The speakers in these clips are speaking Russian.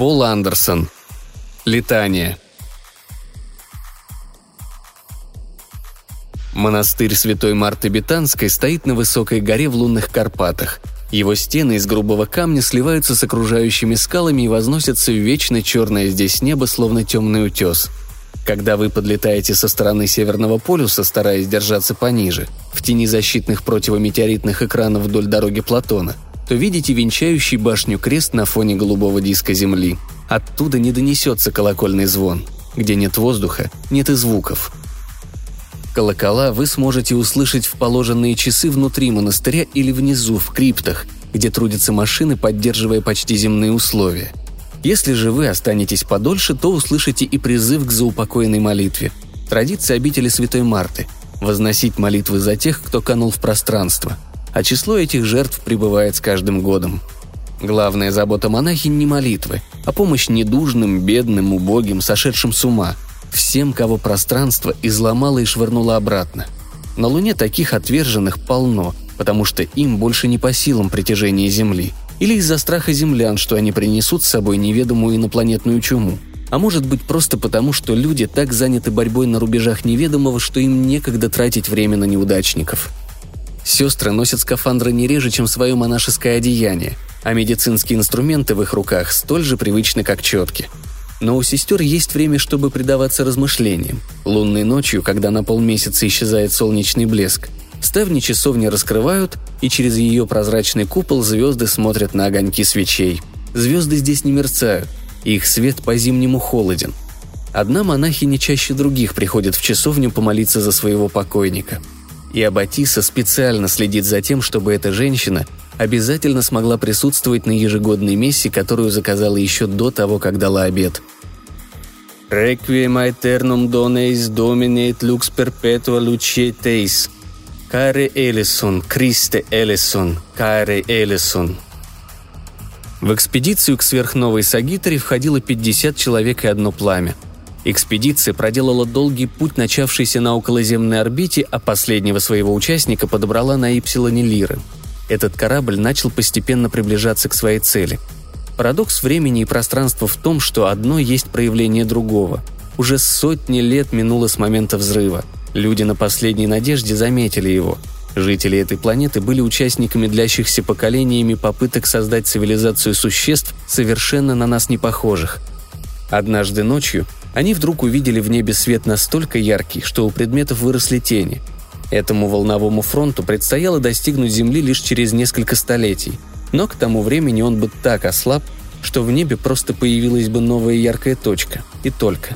Пол Андерсон. Летание. Монастырь Святой Марты Бетанской стоит на высокой горе в лунных Карпатах. Его стены из грубого камня сливаются с окружающими скалами и возносятся в вечно черное здесь небо, словно темный утес. Когда вы подлетаете со стороны Северного полюса, стараясь держаться пониже, в тени защитных противометеоритных экранов вдоль дороги Платона – то видите венчающий башню крест на фоне голубого диска Земли. Оттуда не донесется колокольный звон. Где нет воздуха, нет и звуков. Колокола вы сможете услышать в положенные часы внутри монастыря или внизу, в криптах, где трудятся машины, поддерживая почти земные условия. Если же вы останетесь подольше, то услышите и призыв к заупокоенной молитве. Традиция обители Святой Марты – возносить молитвы за тех, кто канул в пространство – а число этих жертв прибывает с каждым годом. Главная забота монахинь не молитвы, а помощь недужным, бедным, убогим, сошедшим с ума, всем, кого пространство изломало и швырнуло обратно. На Луне таких отверженных полно, потому что им больше не по силам притяжения Земли, или из-за страха землян, что они принесут с собой неведомую инопланетную чуму. А может быть просто потому, что люди так заняты борьбой на рубежах неведомого, что им некогда тратить время на неудачников – Сестры носят скафандры не реже, чем свое монашеское одеяние, а медицинские инструменты в их руках столь же привычны, как четки. Но у сестер есть время, чтобы предаваться размышлениям. Лунной ночью, когда на полмесяца исчезает солнечный блеск, ставни часовни раскрывают, и через ее прозрачный купол звезды смотрят на огоньки свечей. Звезды здесь не мерцают, их свет по-зимнему холоден. Одна монахиня чаще других приходит в часовню помолиться за своего покойника – и Аббатиса специально следит за тем, чтобы эта женщина обязательно смогла присутствовать на ежегодной мессе, которую заказала еще до того, как дала обед. «Requiem aeternum doneis domine et lux perpetua lucieteis. Care Элисон, Кристе Элисон, Каре Элисон». В экспедицию к сверхновой Сагитаре входило 50 человек и одно пламя – Экспедиция проделала долгий путь, начавшийся на околоземной орбите, а последнего своего участника подобрала на Ипсилоне Лиры. Этот корабль начал постепенно приближаться к своей цели. Парадокс времени и пространства в том, что одно есть проявление другого. Уже сотни лет минуло с момента взрыва. Люди на последней надежде заметили его. Жители этой планеты были участниками длящихся поколениями попыток создать цивилизацию существ, совершенно на нас не похожих. Однажды ночью они вдруг увидели в небе свет настолько яркий, что у предметов выросли тени. Этому волновому фронту предстояло достигнуть Земли лишь через несколько столетий, но к тому времени он бы так ослаб, что в небе просто появилась бы новая яркая точка. И только.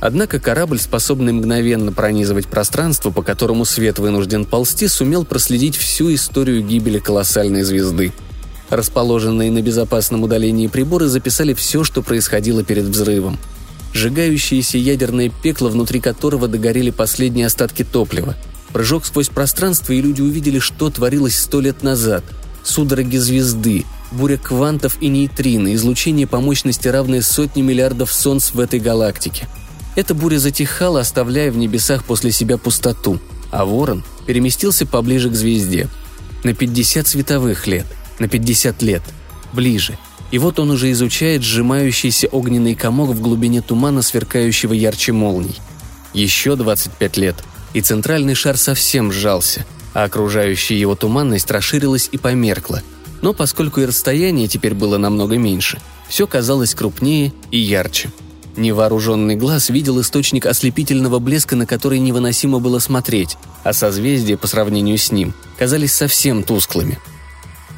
Однако корабль, способный мгновенно пронизывать пространство, по которому свет вынужден ползти, сумел проследить всю историю гибели колоссальной звезды. Расположенные на безопасном удалении приборы записали все, что происходило перед взрывом – сжигающееся ядерное пекло, внутри которого догорели последние остатки топлива. Прыжок сквозь пространство, и люди увидели, что творилось сто лет назад. Судороги звезды, буря квантов и нейтрино, излучение по мощности, равное сотне миллиардов солнц в этой галактике. Эта буря затихала, оставляя в небесах после себя пустоту, а ворон переместился поближе к звезде. На 50 световых лет, на 50 лет, ближе – и вот он уже изучает сжимающийся огненный комок в глубине тумана, сверкающего ярче молний. Еще 25 лет, и центральный шар совсем сжался, а окружающая его туманность расширилась и померкла. Но поскольку и расстояние теперь было намного меньше, все казалось крупнее и ярче. Невооруженный глаз видел источник ослепительного блеска, на который невыносимо было смотреть, а созвездия по сравнению с ним казались совсем тусклыми –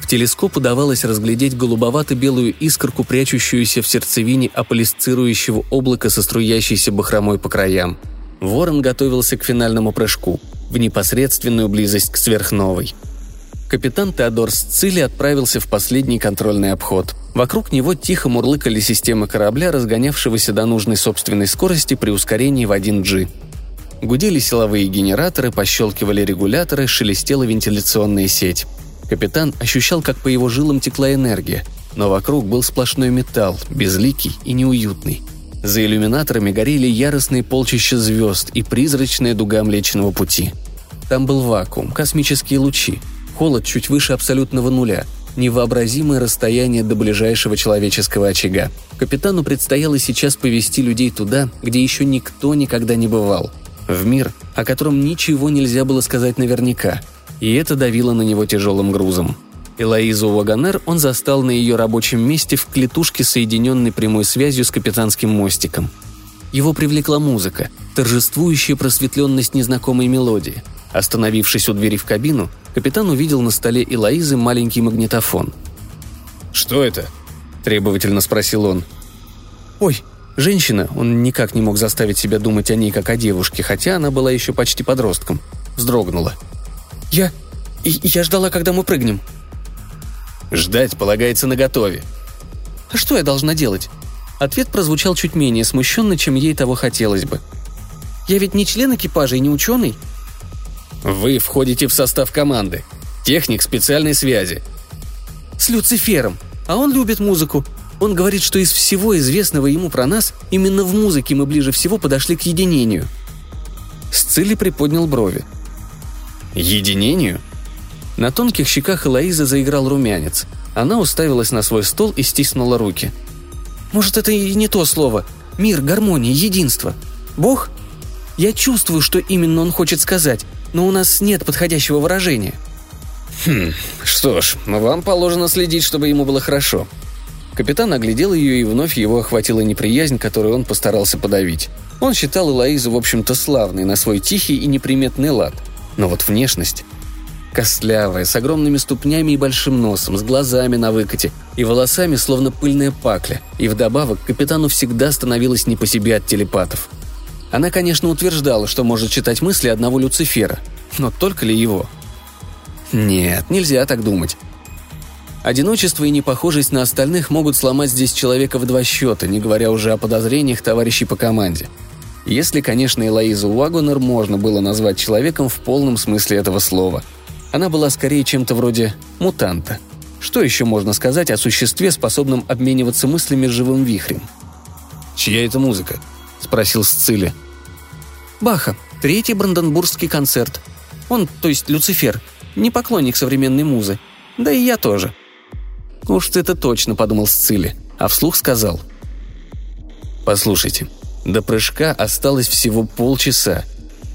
телескоп удавалось разглядеть голубовато-белую искорку, прячущуюся в сердцевине аполисцирующего облака со струящейся бахромой по краям. Ворон готовился к финальному прыжку, в непосредственную близость к сверхновой. Капитан Теодор Сцили отправился в последний контрольный обход. Вокруг него тихо мурлыкали системы корабля, разгонявшегося до нужной собственной скорости при ускорении в 1G. Гудели силовые генераторы, пощелкивали регуляторы, шелестела вентиляционная сеть. Капитан ощущал, как по его жилам текла энергия. Но вокруг был сплошной металл, безликий и неуютный. За иллюминаторами горели яростные полчища звезд и призрачная дуга Млечного Пути. Там был вакуум, космические лучи, холод чуть выше абсолютного нуля, невообразимое расстояние до ближайшего человеческого очага. Капитану предстояло сейчас повести людей туда, где еще никто никогда не бывал. В мир, о котором ничего нельзя было сказать наверняка. И это давило на него тяжелым грузом. Элоизу Ваганер он застал на ее рабочем месте в клетушке, соединенной прямой связью с капитанским мостиком. Его привлекла музыка, торжествующая просветленность незнакомой мелодии. Остановившись у двери в кабину, капитан увидел на столе Элоизы маленький магнитофон. «Что это?» – требовательно спросил он. «Ой, женщина, он никак не мог заставить себя думать о ней как о девушке, хотя она была еще почти подростком. Вздрогнула. «Я... я ждала, когда мы прыгнем», Ждать полагается наготове. А что я должна делать? Ответ прозвучал чуть менее смущенно, чем ей того хотелось бы. Я ведь не член экипажа и не ученый. Вы входите в состав команды. Техник специальной связи. С Люцифером. А он любит музыку. Он говорит, что из всего известного ему про нас, именно в музыке мы ближе всего подошли к единению. Сцилли приподнял брови. «Единению?» На тонких щеках Элоизы заиграл румянец. Она уставилась на свой стол и стиснула руки. «Может, это и не то слово. Мир, гармония, единство. Бог? Я чувствую, что именно он хочет сказать, но у нас нет подходящего выражения». «Хм, что ж, вам положено следить, чтобы ему было хорошо». Капитан оглядел ее, и вновь его охватила неприязнь, которую он постарался подавить. Он считал Элоизу, в общем-то, славной на свой тихий и неприметный лад. Но вот внешность... Костлявая, с огромными ступнями и большим носом, с глазами на выкате и волосами, словно пыльная пакля, и вдобавок капитану всегда становилось не по себе от телепатов. Она, конечно, утверждала, что может читать мысли одного Люцифера, но только ли его? Нет, нельзя так думать. Одиночество и непохожесть на остальных могут сломать здесь человека в два счета, не говоря уже о подозрениях товарищей по команде. Если, конечно, Элоизу Уагонер можно было назвать человеком в полном смысле этого слова – она была скорее чем-то вроде мутанта. Что еще можно сказать о существе, способном обмениваться мыслями с живым вихрем? «Чья это музыка?» – спросил Сцилли. «Баха. Третий бранденбургский концерт. Он, то есть Люцифер, не поклонник современной музы. Да и я тоже». «Уж это точно», – подумал Сцилли, а вслух сказал. «Послушайте, до прыжка осталось всего полчаса.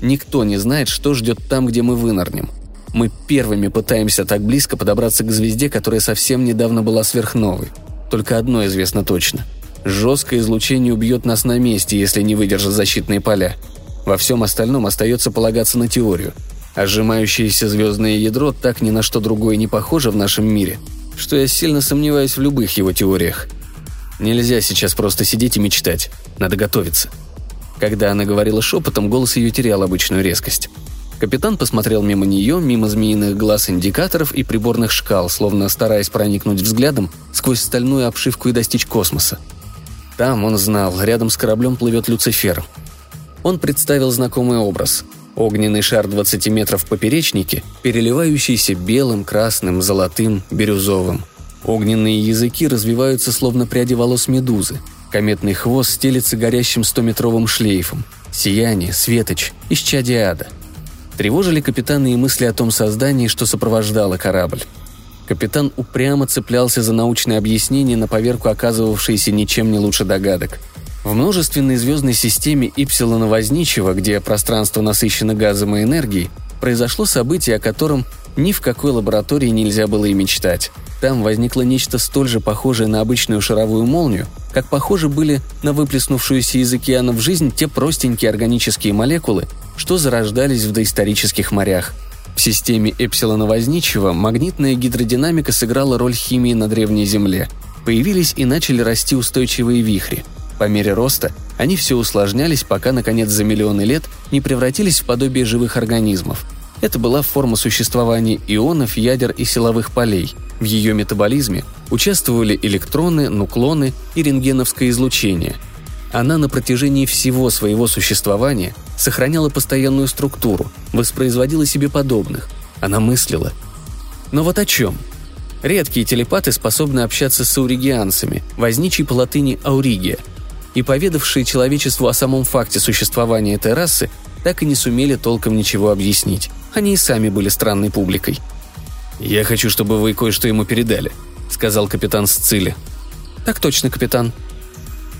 Никто не знает, что ждет там, где мы вынырнем. Мы первыми пытаемся так близко подобраться к звезде, которая совсем недавно была сверхновой. Только одно известно точно. Жесткое излучение убьет нас на месте, если не выдержат защитные поля. Во всем остальном остается полагаться на теорию. А сжимающееся звездное ядро так ни на что другое не похоже в нашем мире, что я сильно сомневаюсь в любых его теориях. Нельзя сейчас просто сидеть и мечтать. Надо готовиться. Когда она говорила шепотом, голос ее терял обычную резкость. Капитан посмотрел мимо нее, мимо змеиных глаз индикаторов и приборных шкал, словно стараясь проникнуть взглядом сквозь стальную обшивку и достичь космоса. Там, он знал, рядом с кораблем плывет Люцифер. Он представил знакомый образ. Огненный шар 20 метров в поперечнике, переливающийся белым, красным, золотым, бирюзовым. Огненные языки развиваются словно пряди волос медузы. Кометный хвост стелится горящим 100-метровым шлейфом. Сияние, светоч, исчадие ада – Тревожили капитана и мысли о том создании, что сопровождало корабль. Капитан упрямо цеплялся за научные объяснения, на поверку оказывавшиеся ничем не лучше догадок. В множественной звездной системе Ипсилона Возничего, где пространство насыщено газом и энергией, произошло событие, о котором ни в какой лаборатории нельзя было и мечтать. Там возникло нечто столь же похожее на обычную шаровую молнию, как похожи были на выплеснувшуюся из океана в жизнь те простенькие органические молекулы, что зарождались в доисторических морях. В системе Эпсилона Возничего магнитная гидродинамика сыграла роль химии на Древней Земле. Появились и начали расти устойчивые вихри. По мере роста они все усложнялись, пока, наконец, за миллионы лет не превратились в подобие живых организмов. Это была форма существования ионов, ядер и силовых полей. В ее метаболизме участвовали электроны, нуклоны и рентгеновское излучение – она на протяжении всего своего существования сохраняла постоянную структуру, воспроизводила себе подобных. Она мыслила. Но вот о чем? Редкие телепаты способны общаться с ауригианцами, возничий по латыни «ауригия», и поведавшие человечеству о самом факте существования этой расы так и не сумели толком ничего объяснить. Они и сами были странной публикой. «Я хочу, чтобы вы кое-что ему передали», — сказал капитан Сцили. «Так точно, капитан».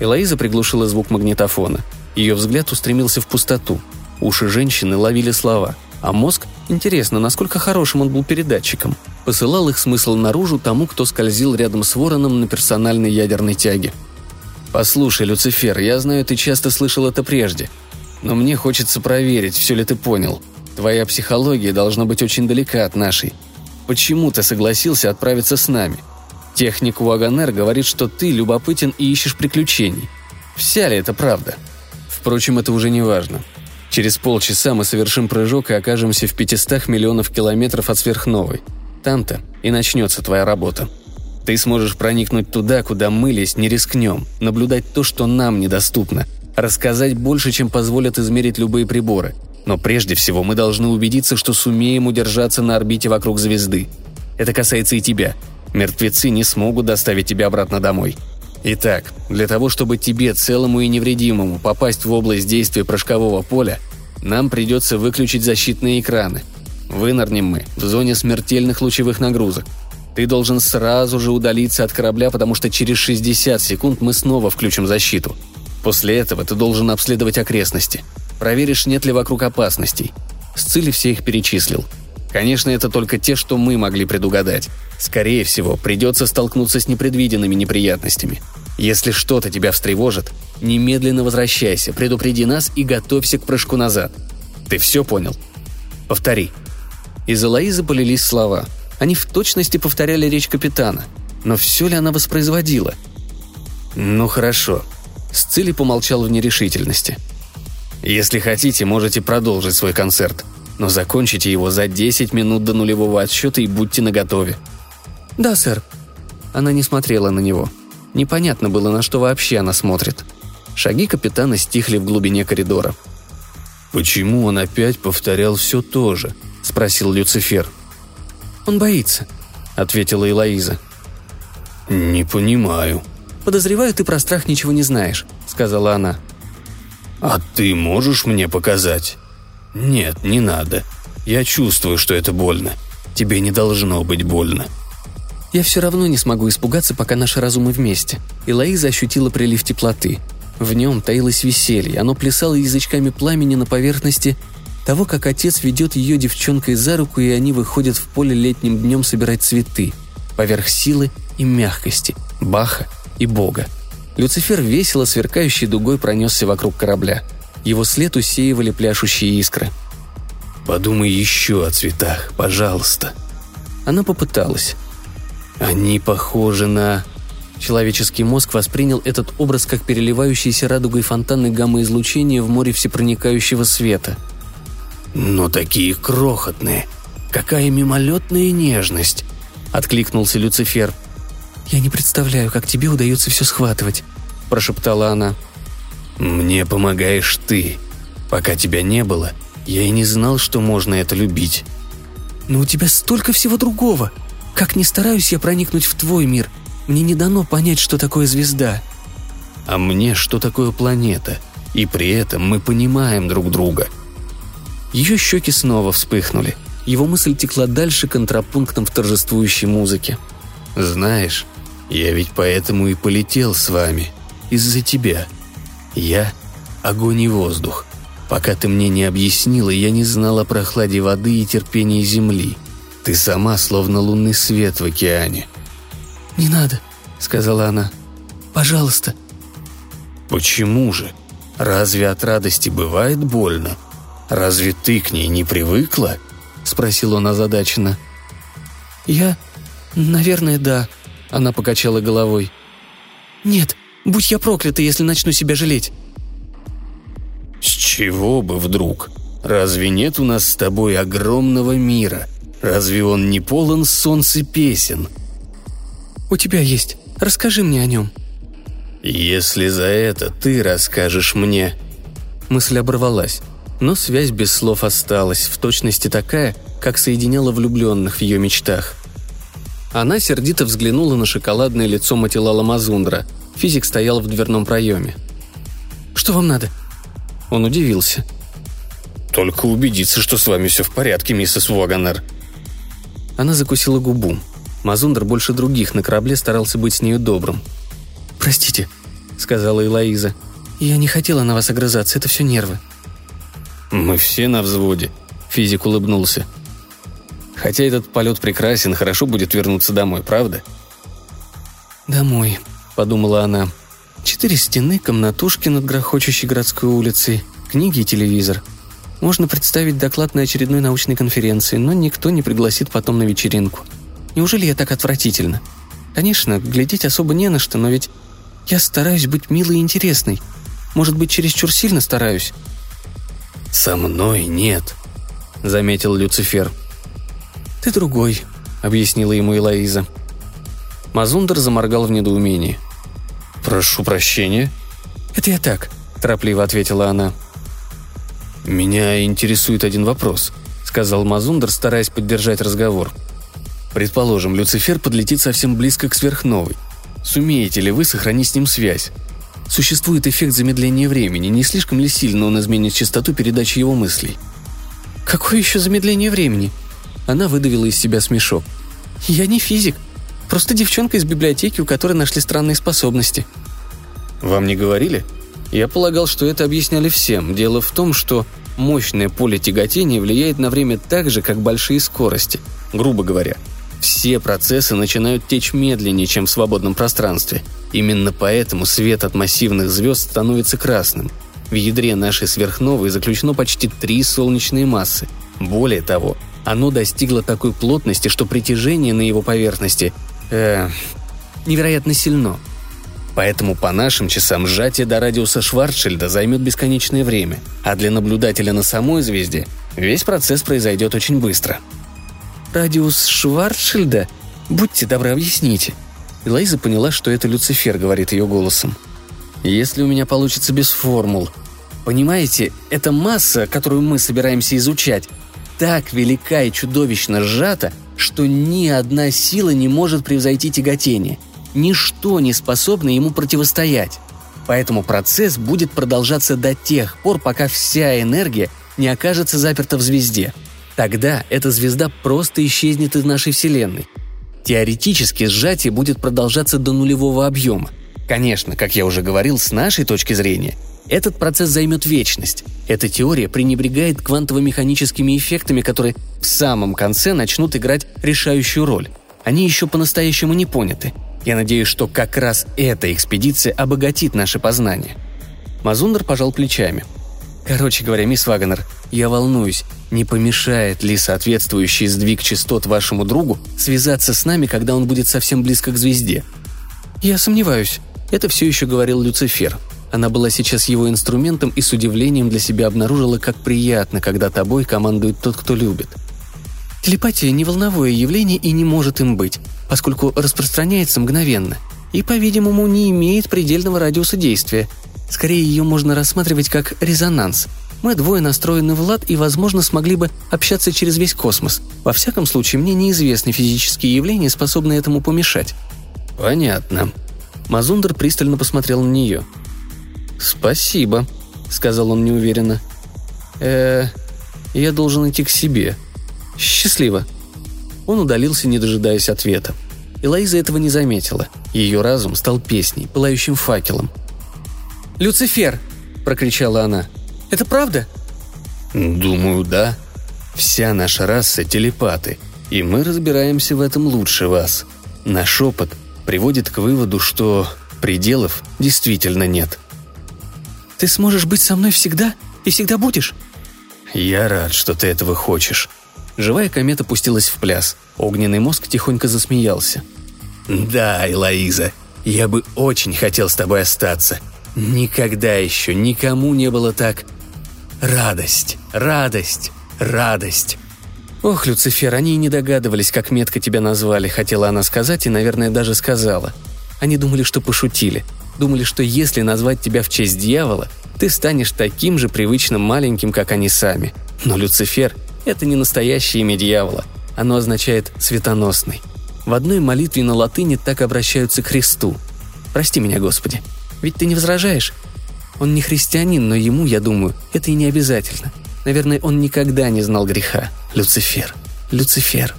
Элоиза приглушила звук магнитофона. Ее взгляд устремился в пустоту. Уши женщины ловили слова, а мозг, интересно, насколько хорошим он был передатчиком, посылал их смысл наружу тому, кто скользил рядом с вороном на персональной ядерной тяге. «Послушай, Люцифер, я знаю, ты часто слышал это прежде. Но мне хочется проверить, все ли ты понял. Твоя психология должна быть очень далека от нашей. Почему ты согласился отправиться с нами? Техник Уаганер говорит, что ты любопытен и ищешь приключений. Вся ли это правда? Впрочем, это уже не важно. Через полчаса мы совершим прыжок и окажемся в 500 миллионов километров от сверхновой. Там-то и начнется твоя работа. Ты сможешь проникнуть туда, куда мы лезть не рискнем, наблюдать то, что нам недоступно, рассказать больше, чем позволят измерить любые приборы. Но прежде всего мы должны убедиться, что сумеем удержаться на орбите вокруг звезды. Это касается и тебя. Мертвецы не смогут доставить тебя обратно домой. Итак, для того, чтобы тебе, целому и невредимому, попасть в область действия прыжкового поля, нам придется выключить защитные экраны. Вынырнем мы в зоне смертельных лучевых нагрузок. Ты должен сразу же удалиться от корабля, потому что через 60 секунд мы снова включим защиту – После этого ты должен обследовать окрестности. Проверишь, нет ли вокруг опасностей. Сцили все их перечислил. Конечно, это только те, что мы могли предугадать. Скорее всего, придется столкнуться с непредвиденными неприятностями. Если что-то тебя встревожит, немедленно возвращайся, предупреди нас и готовься к прыжку назад. Ты все понял? Повтори. Из Элоизы полились слова. Они в точности повторяли речь капитана. Но все ли она воспроизводила? Ну хорошо, Сцили помолчал в нерешительности. «Если хотите, можете продолжить свой концерт, но закончите его за 10 минут до нулевого отсчета и будьте наготове». «Да, сэр». Она не смотрела на него. Непонятно было, на что вообще она смотрит. Шаги капитана стихли в глубине коридора. «Почему он опять повторял все то же?» – спросил Люцифер. «Он боится», – ответила Элоиза. «Не понимаю», «Подозреваю, ты про страх ничего не знаешь», — сказала она. «А ты можешь мне показать?» «Нет, не надо. Я чувствую, что это больно. Тебе не должно быть больно». «Я все равно не смогу испугаться, пока наши разумы вместе». И Лоиза ощутила прилив теплоты. В нем таилось веселье, оно плясало язычками пламени на поверхности того, как отец ведет ее девчонкой за руку, и они выходят в поле летним днем собирать цветы. Поверх силы и мягкости, Баха и Бога. Люцифер весело сверкающей дугой пронесся вокруг корабля. Его след усеивали пляшущие искры. «Подумай еще о цветах, пожалуйста». Она попыталась. «Они похожи на...» Человеческий мозг воспринял этот образ как переливающийся радугой фонтаны гамма-излучения в море всепроникающего света. «Но такие крохотные! Какая мимолетная нежность!» — откликнулся Люцифер – «Я не представляю, как тебе удается все схватывать», – прошептала она. «Мне помогаешь ты. Пока тебя не было, я и не знал, что можно это любить». «Но у тебя столько всего другого. Как ни стараюсь я проникнуть в твой мир, мне не дано понять, что такое звезда». «А мне, что такое планета. И при этом мы понимаем друг друга». Ее щеки снова вспыхнули. Его мысль текла дальше контрапунктом в торжествующей музыке. «Знаешь, я ведь поэтому и полетел с вами. Из-за тебя. Я — огонь и воздух. Пока ты мне не объяснила, я не знала о прохладе воды и терпении земли. Ты сама словно лунный свет в океане». «Не надо», — сказала она. «Пожалуйста». «Почему же? Разве от радости бывает больно? Разве ты к ней не привыкла?» — спросил он озадаченно. «Я... наверное, да», она покачала головой. «Нет, будь я проклята, если начну себя жалеть». «С чего бы вдруг? Разве нет у нас с тобой огромного мира? Разве он не полон солнца песен?» «У тебя есть. Расскажи мне о нем». «Если за это ты расскажешь мне...» Мысль оборвалась, но связь без слов осталась, в точности такая, как соединяла влюбленных в ее мечтах – Она сердито взглянула на шоколадное лицо Матилала Мазундра. Физик стоял в дверном проеме. «Что вам надо?» Он удивился. «Только убедиться, что с вами все в порядке, миссис Воганер». Она закусила губу. Мазундр больше других на корабле старался быть с нею добрым. «Простите», — сказала Элоиза. «Я не хотела на вас огрызаться, это все нервы». «Мы все на взводе», — физик улыбнулся. «Хотя этот полет прекрасен, хорошо будет вернуться домой, правда?» «Домой», — подумала она. «Четыре стены, комнатушки над грохочущей городской улицей, книги и телевизор. Можно представить доклад на очередной научной конференции, но никто не пригласит потом на вечеринку. Неужели я так отвратительно? Конечно, глядеть особо не на что, но ведь я стараюсь быть милой и интересной. Может быть, чересчур сильно стараюсь?» «Со мной нет», — заметил Люцифер. «Ты другой», — объяснила ему Элоиза. Мазундер заморгал в недоумении. «Прошу прощения». «Это я так», — торопливо ответила она. «Меня интересует один вопрос», — сказал Мазундер, стараясь поддержать разговор. «Предположим, Люцифер подлетит совсем близко к сверхновой. Сумеете ли вы сохранить с ним связь? Существует эффект замедления времени, не слишком ли сильно он изменит частоту передачи его мыслей?» «Какое еще замедление времени?» Она выдавила из себя смешок. «Я не физик. Просто девчонка из библиотеки, у которой нашли странные способности». «Вам не говорили?» Я полагал, что это объясняли всем. Дело в том, что мощное поле тяготения влияет на время так же, как большие скорости. Грубо говоря, все процессы начинают течь медленнее, чем в свободном пространстве. Именно поэтому свет от массивных звезд становится красным. В ядре нашей сверхновой заключено почти три солнечные массы. Более того, оно достигло такой плотности, что притяжение на его поверхности э, невероятно сильно – Поэтому по нашим часам сжатие до радиуса Шварцшильда займет бесконечное время, а для наблюдателя на самой звезде весь процесс произойдет очень быстро. «Радиус Шварцшильда? Будьте добры, объясните». Элайза поняла, что это Люцифер говорит ее голосом. «Если у меня получится без формул. Понимаете, эта масса, которую мы собираемся изучать, так велика и чудовищно сжата, что ни одна сила не может превзойти тяготение – Ничто не способно ему противостоять. Поэтому процесс будет продолжаться до тех пор, пока вся энергия не окажется заперта в звезде. Тогда эта звезда просто исчезнет из нашей Вселенной. Теоретически сжатие будет продолжаться до нулевого объема. Конечно, как я уже говорил, с нашей точки зрения, этот процесс займет вечность. Эта теория пренебрегает квантово-механическими эффектами, которые в самом конце начнут играть решающую роль. Они еще по-настоящему не поняты. Я надеюсь, что как раз эта экспедиция обогатит наше познание». Мазундер пожал плечами. «Короче говоря, мисс Вагнер, я волнуюсь, не помешает ли соответствующий сдвиг частот вашему другу связаться с нами, когда он будет совсем близко к звезде?» «Я сомневаюсь», — это все еще говорил Люцифер. Она была сейчас его инструментом и с удивлением для себя обнаружила, как приятно, когда тобой командует тот, кто любит. Телепатия – не волновое явление и не может им быть поскольку распространяется мгновенно и, по-видимому, не имеет предельного радиуса действия. Скорее, ее можно рассматривать как резонанс. Мы двое настроены в лад и, возможно, смогли бы общаться через весь космос. Во всяком случае, мне неизвестны физические явления, способные этому помешать». «Понятно». Мазундер пристально посмотрел на нее. «Спасибо», — сказал он неуверенно. э я должен идти к себе. Счастливо», он удалился, не дожидаясь ответа. Элоиза этого не заметила. Ее разум стал песней, пылающим факелом. «Люцифер!» – прокричала она. «Это правда?» «Думаю, да. Вся наша раса – телепаты, и мы разбираемся в этом лучше вас. Наш опыт приводит к выводу, что пределов действительно нет». «Ты сможешь быть со мной всегда? И всегда будешь?» «Я рад, что ты этого хочешь. Живая комета пустилась в пляс. Огненный мозг тихонько засмеялся. «Да, Элоиза, я бы очень хотел с тобой остаться. Никогда еще никому не было так... Радость, радость, радость!» «Ох, Люцифер, они и не догадывались, как метко тебя назвали», — хотела она сказать и, наверное, даже сказала. Они думали, что пошутили. Думали, что если назвать тебя в честь дьявола, ты станешь таким же привычным маленьким, как они сами. Но Люцифер это не настоящее имя дьявола. Оно означает «светоносный». В одной молитве на латыни так обращаются к Христу. «Прости меня, Господи. Ведь ты не возражаешь? Он не христианин, но ему, я думаю, это и не обязательно. Наверное, он никогда не знал греха. Люцифер. Люцифер».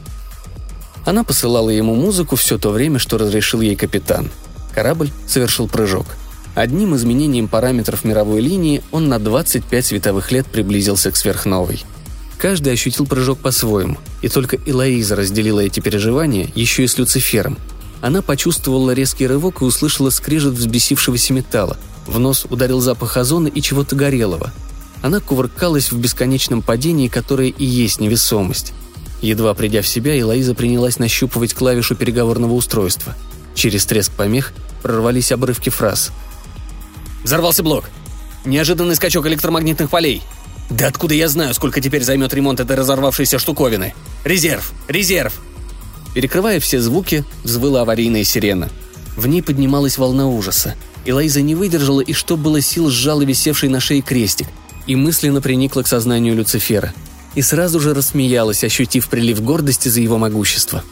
Она посылала ему музыку все то время, что разрешил ей капитан. Корабль совершил прыжок. Одним изменением параметров мировой линии он на 25 световых лет приблизился к сверхновой. Каждый ощутил прыжок по-своему, и только Элоиза разделила эти переживания еще и с Люцифером. Она почувствовала резкий рывок и услышала скрежет взбесившегося металла. В нос ударил запах озона и чего-то горелого. Она кувыркалась в бесконечном падении, которое и есть невесомость. Едва придя в себя, Элоиза принялась нащупывать клавишу переговорного устройства. Через треск помех прорвались обрывки фраз. «Взорвался блок! Неожиданный скачок электромагнитных полей! Да откуда я знаю, сколько теперь займет ремонт этой разорвавшейся штуковины? Резерв! Резерв!» Перекрывая все звуки, взвыла аварийная сирена. В ней поднималась волна ужаса. Элайза не выдержала и, что было сил, сжала висевший на шее крестик и мысленно приникла к сознанию Люцифера. И сразу же рассмеялась, ощутив прилив гордости за его могущество.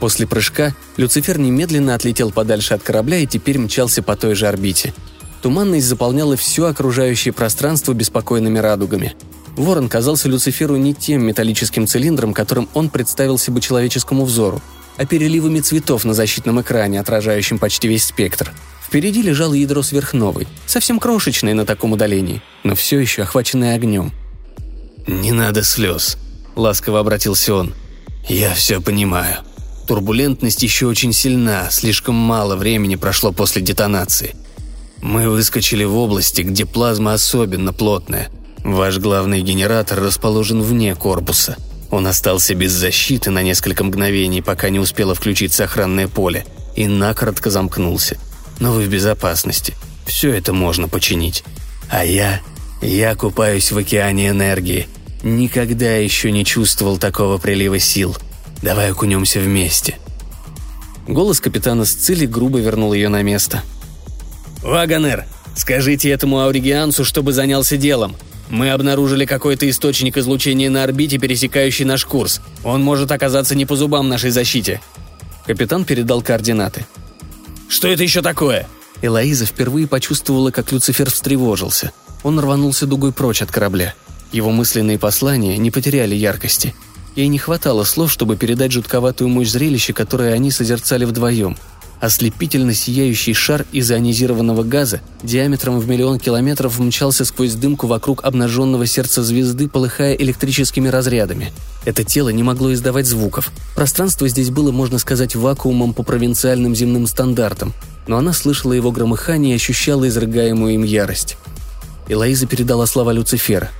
После прыжка Люцифер немедленно отлетел подальше от корабля и теперь мчался по той же орбите – Туманность заполняла все окружающее пространство беспокойными радугами. Ворон казался Люциферу не тем металлическим цилиндром, которым он представился бы человеческому взору, а переливами цветов на защитном экране, отражающим почти весь спектр. Впереди лежало ядро сверхновой, совсем крошечное на таком удалении, но все еще охваченное огнем. «Не надо слез», — ласково обратился он. «Я все понимаю. Турбулентность еще очень сильна, слишком мало времени прошло после детонации. Мы выскочили в области, где плазма особенно плотная. Ваш главный генератор расположен вне корпуса. Он остался без защиты на несколько мгновений, пока не успело включиться охранное поле, и накоротко замкнулся. Но вы в безопасности. Все это можно починить. А я... Я купаюсь в океане энергии. Никогда еще не чувствовал такого прилива сил. Давай окунемся вместе. Голос капитана Сцили грубо вернул ее на место – «Вагонер, скажите этому ауригианцу, чтобы занялся делом. Мы обнаружили какой-то источник излучения на орбите, пересекающий наш курс. Он может оказаться не по зубам нашей защите». Капитан передал координаты. «Что это еще такое?» Элоиза впервые почувствовала, как Люцифер встревожился. Он рванулся дугой прочь от корабля. Его мысленные послания не потеряли яркости. Ей не хватало слов, чтобы передать жутковатую мощь зрелища, которое они созерцали вдвоем – Ослепительно сияющий шар из ионизированного газа диаметром в миллион километров мчался сквозь дымку вокруг обнаженного сердца звезды, полыхая электрическими разрядами. Это тело не могло издавать звуков. Пространство здесь было, можно сказать, вакуумом по провинциальным земным стандартам, но она слышала его громыхание и ощущала изрыгаемую им ярость. Элоиза передала слова Люцифера.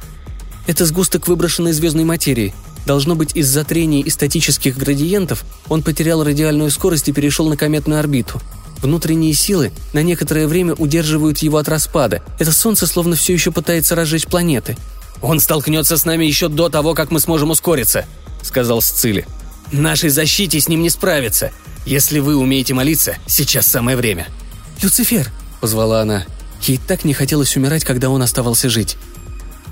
«Это сгусток выброшенной звездной материи. Должно быть, из-за трения и статических градиентов он потерял радиальную скорость и перешел на кометную орбиту. Внутренние силы на некоторое время удерживают его от распада. Это солнце словно все еще пытается разжечь планеты. «Он столкнется с нами еще до того, как мы сможем ускориться», — сказал Сцили. «Нашей защите с ним не справиться. Если вы умеете молиться, сейчас самое время». «Люцифер!» — позвала она. Ей так не хотелось умирать, когда он оставался жить.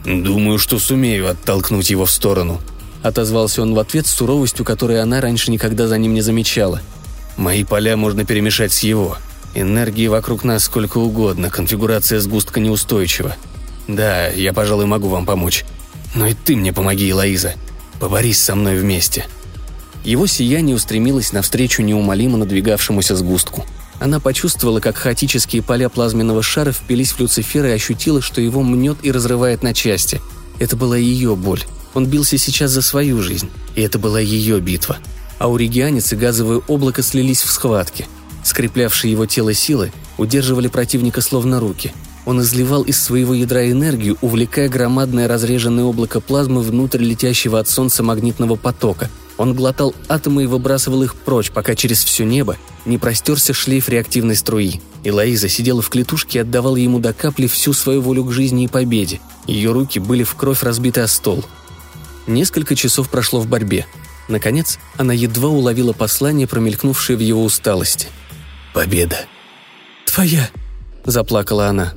«Думаю, что сумею оттолкнуть его в сторону», отозвался он в ответ с суровостью, которой она раньше никогда за ним не замечала. «Мои поля можно перемешать с его. Энергии вокруг нас сколько угодно, конфигурация сгустка неустойчива. Да, я, пожалуй, могу вам помочь. Но и ты мне помоги, Элоиза. Поборись со мной вместе». Его сияние устремилось навстречу неумолимо надвигавшемуся сгустку. Она почувствовала, как хаотические поля плазменного шара впились в Люцифера и ощутила, что его мнет и разрывает на части. Это была ее боль. Он бился сейчас за свою жизнь, и это была ее битва. Ауригианец и газовое облако слились в схватке. Скреплявшие его тело силы удерживали противника словно руки. Он изливал из своего ядра энергию, увлекая громадное разреженное облако плазмы внутрь летящего от солнца магнитного потока. Он глотал атомы и выбрасывал их прочь, пока через все небо не простерся шлейф реактивной струи. И Лоиза сидела в клетушке и отдавала ему до капли всю свою волю к жизни и победе. Ее руки были в кровь разбиты о стол – Несколько часов прошло в борьбе. Наконец, она едва уловила послание, промелькнувшее в его усталости. «Победа!» «Твоя!» – заплакала она.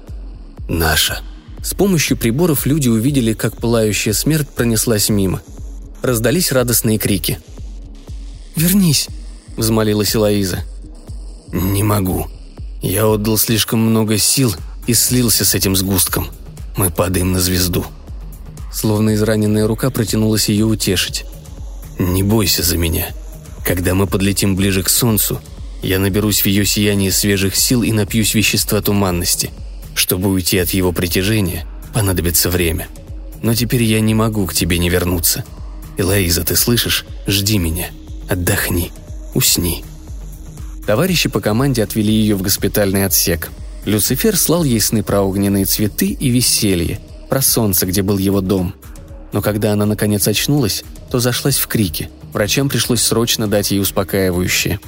«Наша!» С помощью приборов люди увидели, как пылающая смерть пронеслась мимо. Раздались радостные крики. «Вернись! – взмолилась Элоиза. «Не могу. Я отдал слишком много сил и слился с этим сгустком. Мы падаем на звезду». Словно израненная рука протянулась ее утешить. «Не бойся за меня. Когда мы подлетим ближе к Солнцу, я наберусь в ее сиянии свежих сил и напьюсь вещества туманности. Чтобы уйти от его притяжения, понадобится время. Но теперь я не могу к тебе не вернуться. Элоиза, ты слышишь? Жди меня. Отдохни. Усни». Товарищи по команде отвели ее в госпитальный отсек. Люцифер слал ей сны про огненные цветы и веселье, про солнце, где был его дом. Но когда она наконец очнулась, то зашлась в крики. Врачам пришлось срочно дать ей успокаивающее.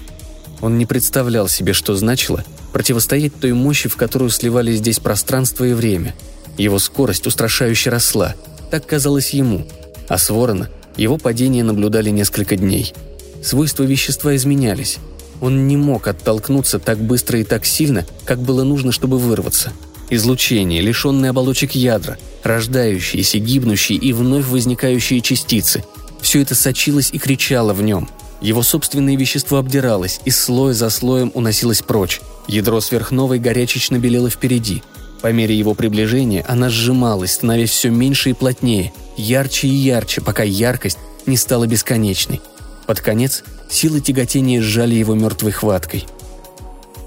Он не представлял себе, что значило противостоять той мощи, в которую сливались здесь пространство и время. Его скорость устрашающе росла, так казалось ему, а с ворона его падение наблюдали несколько дней. Свойства вещества изменялись. Он не мог оттолкнуться так быстро и так сильно, как было нужно, чтобы вырваться. Излучение, лишенные оболочек ядра, рождающиеся, гибнущие и вновь возникающие частицы – все это сочилось и кричало в нем. Его собственное вещество обдиралось и слой за слоем уносилось прочь. Ядро сверхновой горячечно белело впереди. По мере его приближения она сжималась, становясь все меньше и плотнее, ярче и ярче, пока яркость не стала бесконечной. Под конец силы тяготения сжали его мертвой хваткой.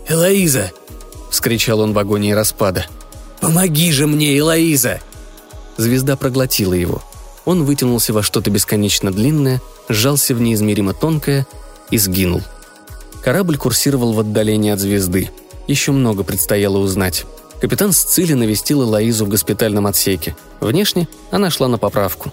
«Элоиза!» – вскричал он в агонии распада. «Помоги же мне, Элоиза!» Звезда проглотила его – он вытянулся во что-то бесконечно длинное, сжался в неизмеримо тонкое и сгинул. Корабль курсировал в отдалении от звезды. Еще много предстояло узнать. Капитан Сцили навестила Лоизу в госпитальном отсеке. Внешне она шла на поправку.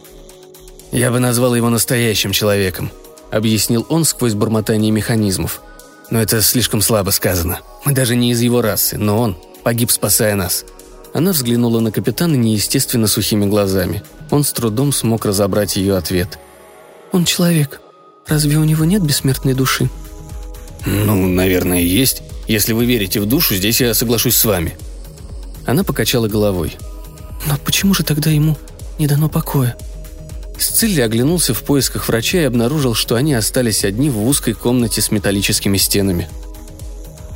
«Я бы назвал его настоящим человеком», — объяснил он сквозь бормотание механизмов. «Но это слишком слабо сказано. Мы даже не из его расы, но он погиб, спасая нас». Она взглянула на капитана неестественно сухими глазами. Он с трудом смог разобрать ее ответ. «Он человек. Разве у него нет бессмертной души?» «Ну, наверное, есть. Если вы верите в душу, здесь я соглашусь с вами». Она покачала головой. «Но почему же тогда ему не дано покоя?» Сцилли оглянулся в поисках врача и обнаружил, что они остались одни в узкой комнате с металлическими стенами.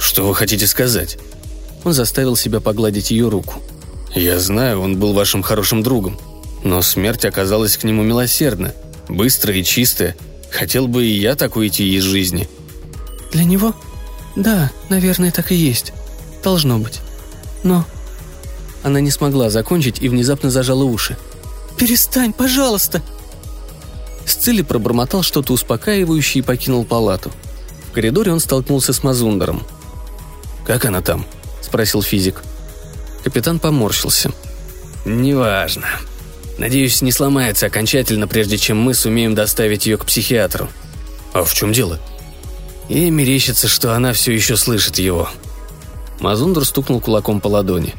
«Что вы хотите сказать?» Он заставил себя погладить ее руку. «Я знаю, он был вашим хорошим другом. Но смерть оказалась к нему милосердна, быстрая и чистая. Хотел бы и я так уйти из жизни». «Для него? Да, наверное, так и есть. Должно быть. Но...» Она не смогла закончить и внезапно зажала уши. «Перестань, пожалуйста!» Сцилли пробормотал что-то успокаивающее и покинул палату. В коридоре он столкнулся с Мазундером. «Как она там?» – спросил физик. Капитан поморщился. «Неважно. Надеюсь, не сломается окончательно, прежде чем мы сумеем доставить ее к психиатру». «А в чем дело?» И мерещится, что она все еще слышит его. Мазундр стукнул кулаком по ладони.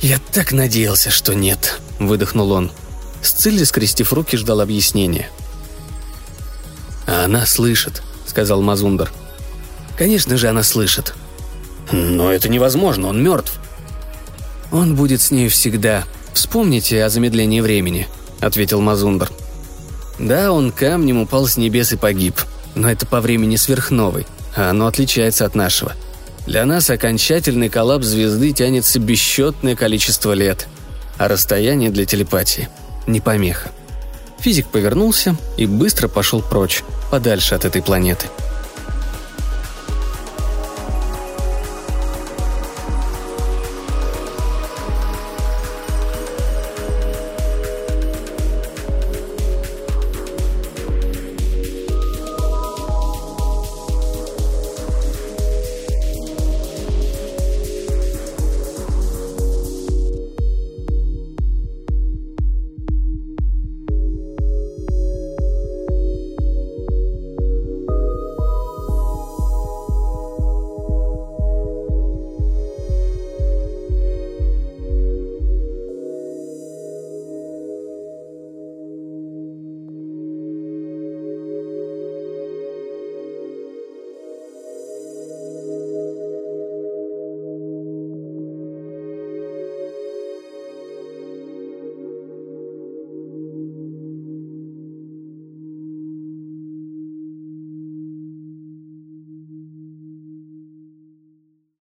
«Я так надеялся, что нет», — выдохнул он. Сцилли, скрестив руки, ждал объяснения. «А она слышит», — сказал Мазундер. «Конечно же, она слышит». «Но это невозможно, он мертв». «Он будет с ней всегда. Вспомните о замедлении времени», — ответил Мазундер. «Да, он камнем упал с небес и погиб. Но это по времени сверхновой, а оно отличается от нашего. Для нас окончательный коллапс звезды тянется бесчетное количество лет, а расстояние для телепатии – не помеха». Физик повернулся и быстро пошел прочь, подальше от этой планеты –